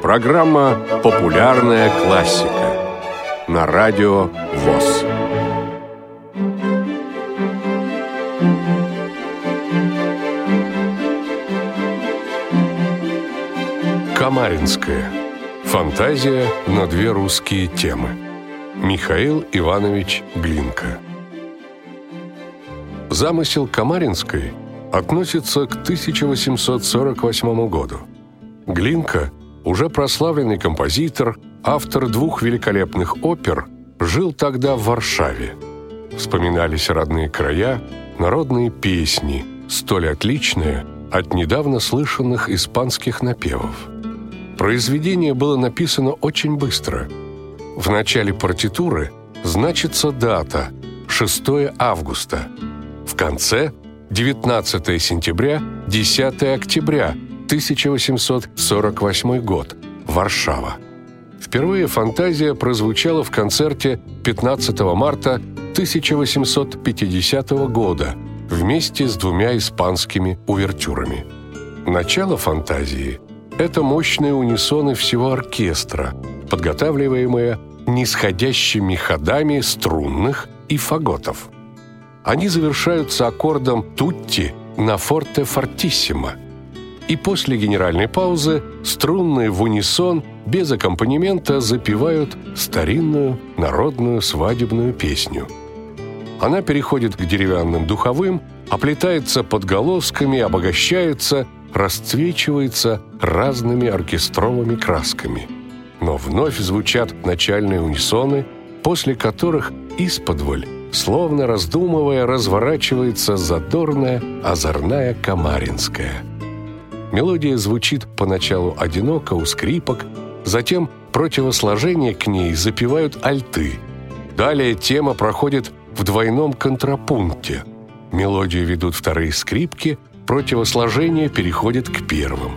Программа «Популярная классика» на радио ВОЗ. Камаринская. Фантазия на две русские темы. Михаил Иванович Глинка. Замысел Камаринской относится к 1848 году. Глинка – уже прославленный композитор, автор двух великолепных опер, жил тогда в Варшаве. Вспоминались родные края, народные песни, столь отличные от недавно слышанных испанских напевов. Произведение было написано очень быстро. В начале партитуры значится дата – 6 августа. В конце – 19 сентября, 10 октября 1848 год. Варшава. Впервые фантазия прозвучала в концерте 15 марта 1850 года вместе с двумя испанскими увертюрами. Начало фантазии – это мощные унисоны всего оркестра, подготавливаемые нисходящими ходами струнных и фаготов. Они завершаются аккордом «тутти» на форте фортиссимо – и после генеральной паузы струнные в унисон без аккомпанемента запевают старинную народную свадебную песню. Она переходит к деревянным духовым, оплетается подголосками, обогащается, расцвечивается разными оркестровыми красками. Но вновь звучат начальные унисоны, после которых исподволь, словно раздумывая, разворачивается задорная, озорная Камаринская – Мелодия звучит поначалу одиноко у скрипок, затем противосложение к ней запевают альты. Далее тема проходит в двойном контрапункте. Мелодию ведут вторые скрипки, противосложение переходит к первым.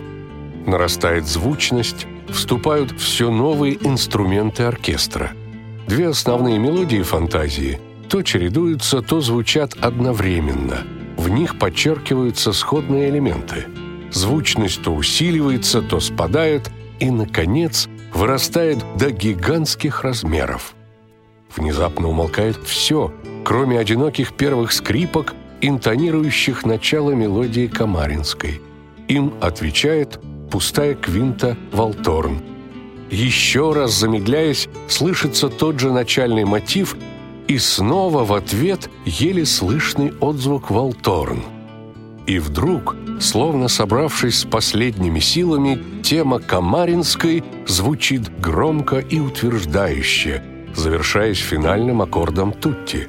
Нарастает звучность, вступают все новые инструменты оркестра. Две основные мелодии фантазии то чередуются, то звучат одновременно. В них подчеркиваются сходные элементы – звучность то усиливается, то спадает и, наконец, вырастает до гигантских размеров. Внезапно умолкает все, кроме одиноких первых скрипок, интонирующих начало мелодии Камаринской. Им отвечает пустая квинта «Волторн». Еще раз замедляясь, слышится тот же начальный мотив, и снова в ответ еле слышный отзвук «Волторн». И вдруг, словно собравшись с последними силами, тема Камаринской звучит громко и утверждающе, завершаясь финальным аккордом Тутти.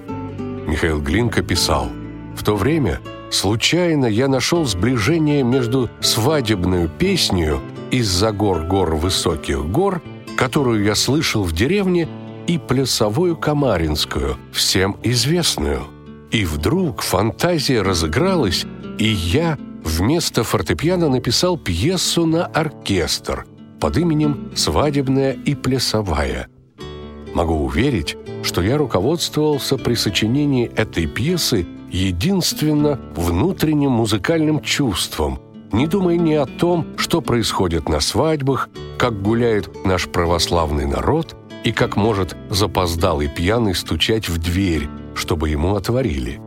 Михаил Глинка писал, «В то время случайно я нашел сближение между свадебной песней «Из-за гор гор высоких гор», которую я слышал в деревне, и плясовую Камаринскую, всем известную. И вдруг фантазия разыгралась, и я вместо фортепиано написал пьесу на оркестр под именем «Свадебная и плясовая». Могу уверить, что я руководствовался при сочинении этой пьесы единственно внутренним музыкальным чувством, не думая ни о том, что происходит на свадьбах, как гуляет наш православный народ и как может запоздалый пьяный стучать в дверь, чтобы ему отворили.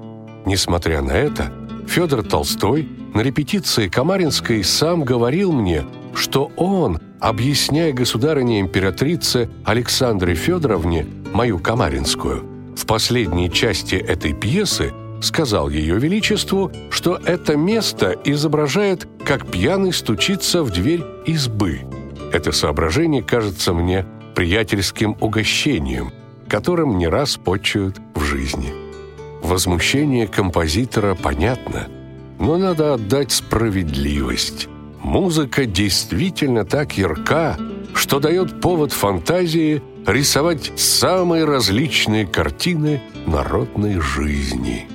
Несмотря на это, Федор Толстой на репетиции Камаринской сам говорил мне, что он, объясняя государыне-императрице Александре Федоровне мою Камаринскую, в последней части этой пьесы сказал Ее Величеству, что это место изображает, как пьяный стучится в дверь избы. Это соображение кажется мне приятельским угощением, которым не раз почуют в жизни. Возмущение композитора понятно, но надо отдать справедливость. Музыка действительно так ярка, что дает повод фантазии рисовать самые различные картины народной жизни.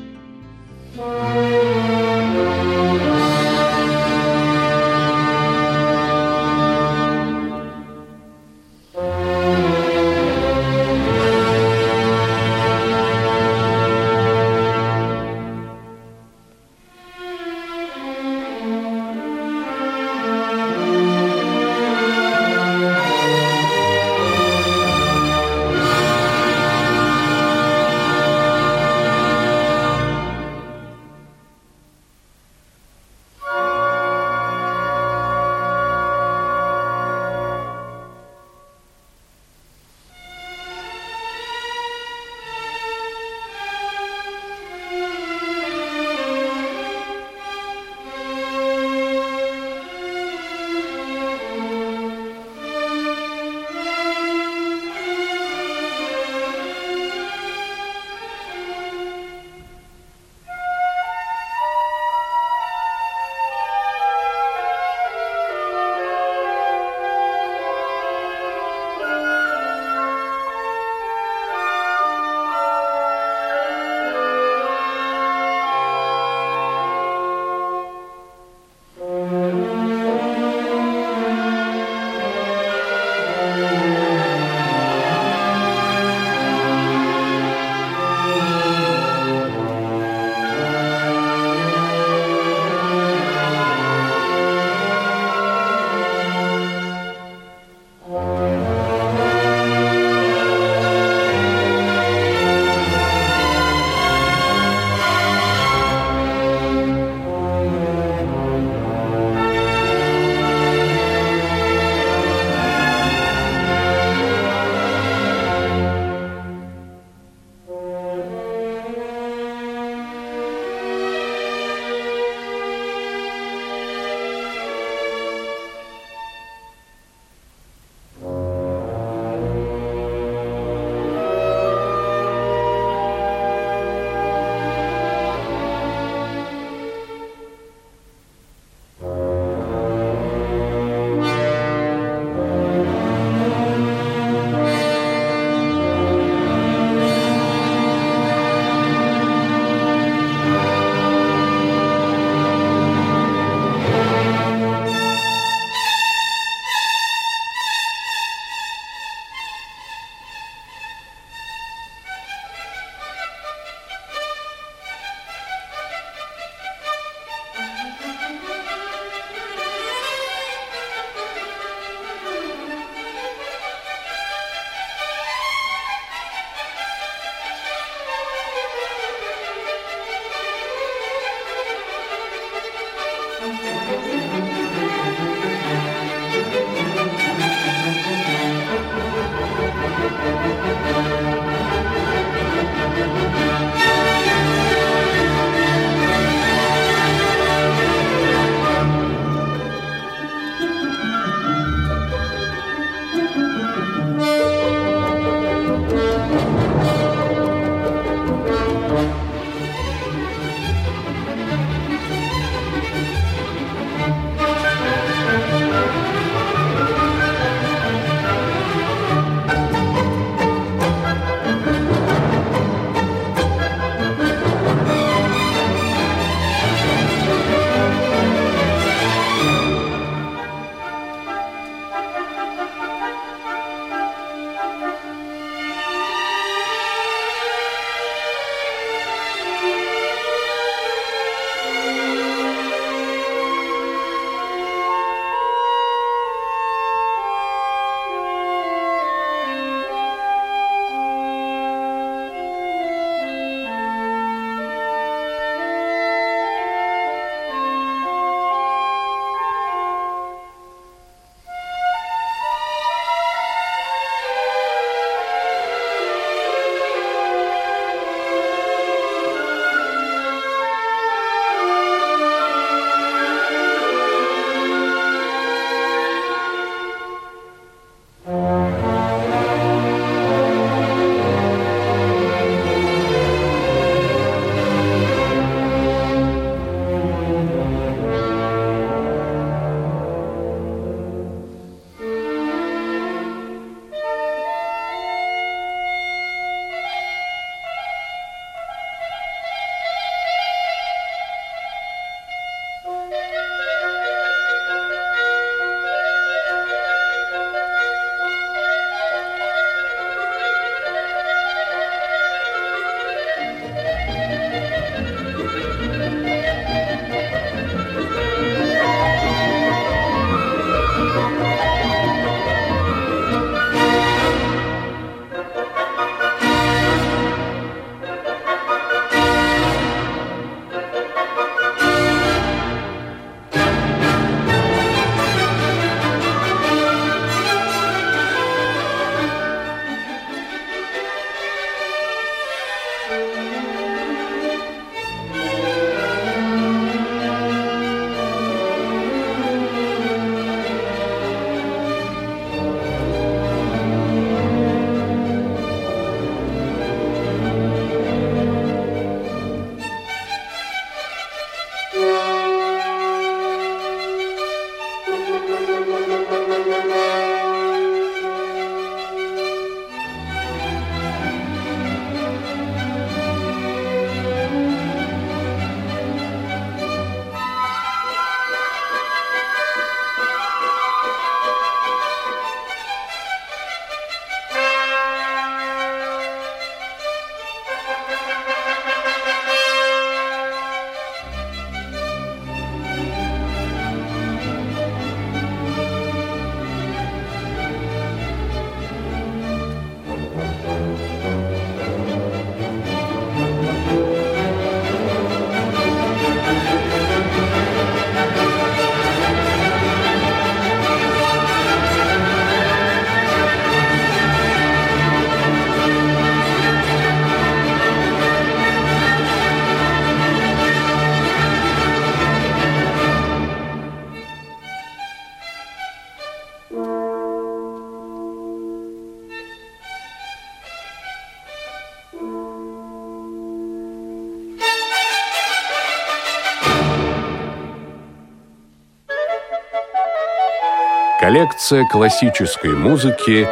Коллекция классической музыки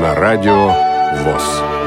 на радио ВОЗ.